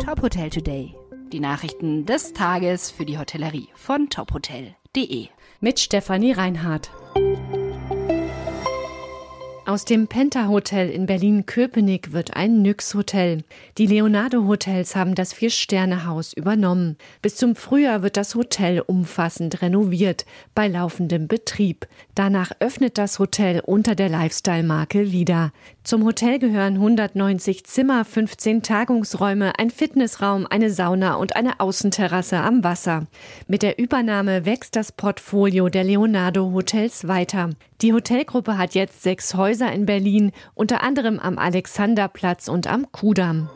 Top Hotel Today. Die Nachrichten des Tages für die Hotellerie von tophotel.de. Mit Stefanie Reinhardt. Aus dem Penta Hotel in Berlin-Köpenick wird ein Nyx-Hotel. Die Leonardo Hotels haben das Vier-Sterne-Haus übernommen. Bis zum Frühjahr wird das Hotel umfassend renoviert, bei laufendem Betrieb. Danach öffnet das Hotel unter der Lifestyle-Marke wieder. Zum Hotel gehören 190 Zimmer, 15 Tagungsräume, ein Fitnessraum, eine Sauna und eine Außenterrasse am Wasser. Mit der Übernahme wächst das Portfolio der Leonardo Hotels weiter. Die Hotelgruppe hat jetzt sechs Häuser in Berlin, unter anderem am Alexanderplatz und am Kudamm.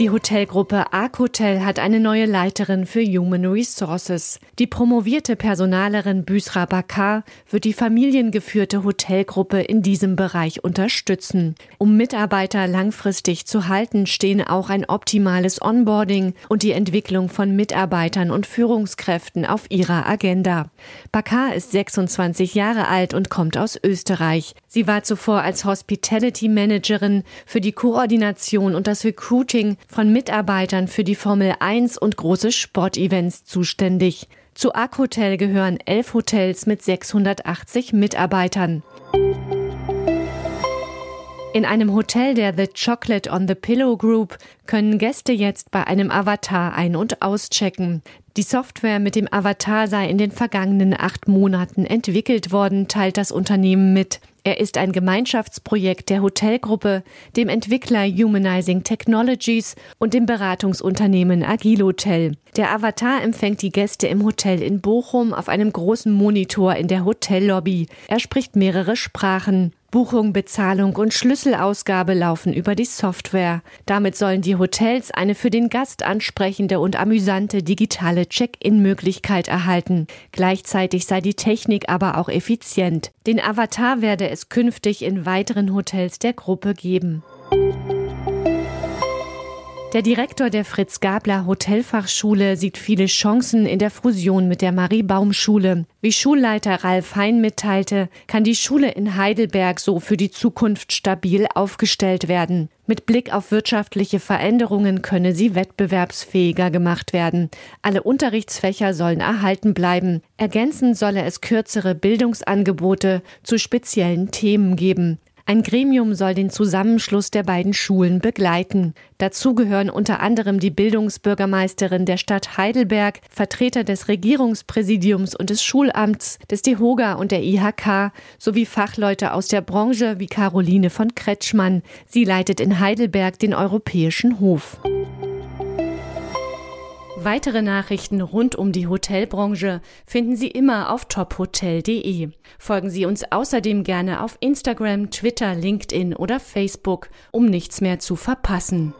Die Hotelgruppe Arc Hotel hat eine neue Leiterin für Human Resources. Die promovierte Personalerin Büsra Bakar wird die familiengeführte Hotelgruppe in diesem Bereich unterstützen. Um Mitarbeiter langfristig zu halten, stehen auch ein optimales Onboarding und die Entwicklung von Mitarbeitern und Führungskräften auf ihrer Agenda. Bakar ist 26 Jahre alt und kommt aus Österreich. Sie war zuvor als Hospitality Managerin für die Koordination und das Recruiting von Mitarbeitern für die Formel 1 und große Sportevents zuständig. Zu Arc Hotel gehören elf Hotels mit 680 Mitarbeitern. In einem Hotel der The Chocolate on the Pillow Group können Gäste jetzt bei einem Avatar ein- und auschecken. Die Software mit dem Avatar sei in den vergangenen acht Monaten entwickelt worden, teilt das Unternehmen mit. Er ist ein Gemeinschaftsprojekt der Hotelgruppe, dem Entwickler Humanizing Technologies und dem Beratungsunternehmen Agil Hotel. Der Avatar empfängt die Gäste im Hotel in Bochum auf einem großen Monitor in der Hotellobby. Er spricht mehrere Sprachen. Buchung, Bezahlung und Schlüsselausgabe laufen über die Software. Damit sollen die Hotels eine für den Gast ansprechende und amüsante digitale Check-in-Möglichkeit erhalten. Gleichzeitig sei die Technik aber auch effizient. Den Avatar werde es künftig in weiteren Hotels der Gruppe geben. Der Direktor der Fritz Gabler Hotelfachschule sieht viele Chancen in der Fusion mit der Marie Baum Schule. Wie Schulleiter Ralf Hein mitteilte, kann die Schule in Heidelberg so für die Zukunft stabil aufgestellt werden. Mit Blick auf wirtschaftliche Veränderungen könne sie wettbewerbsfähiger gemacht werden. Alle Unterrichtsfächer sollen erhalten bleiben. Ergänzend solle es kürzere Bildungsangebote zu speziellen Themen geben. Ein Gremium soll den Zusammenschluss der beiden Schulen begleiten. Dazu gehören unter anderem die Bildungsbürgermeisterin der Stadt Heidelberg, Vertreter des Regierungspräsidiums und des Schulamts, des DEHOGA und der IHK sowie Fachleute aus der Branche wie Caroline von Kretschmann. Sie leitet in Heidelberg den Europäischen Hof. Weitere Nachrichten rund um die Hotelbranche finden Sie immer auf tophotel.de. Folgen Sie uns außerdem gerne auf Instagram, Twitter, LinkedIn oder Facebook, um nichts mehr zu verpassen.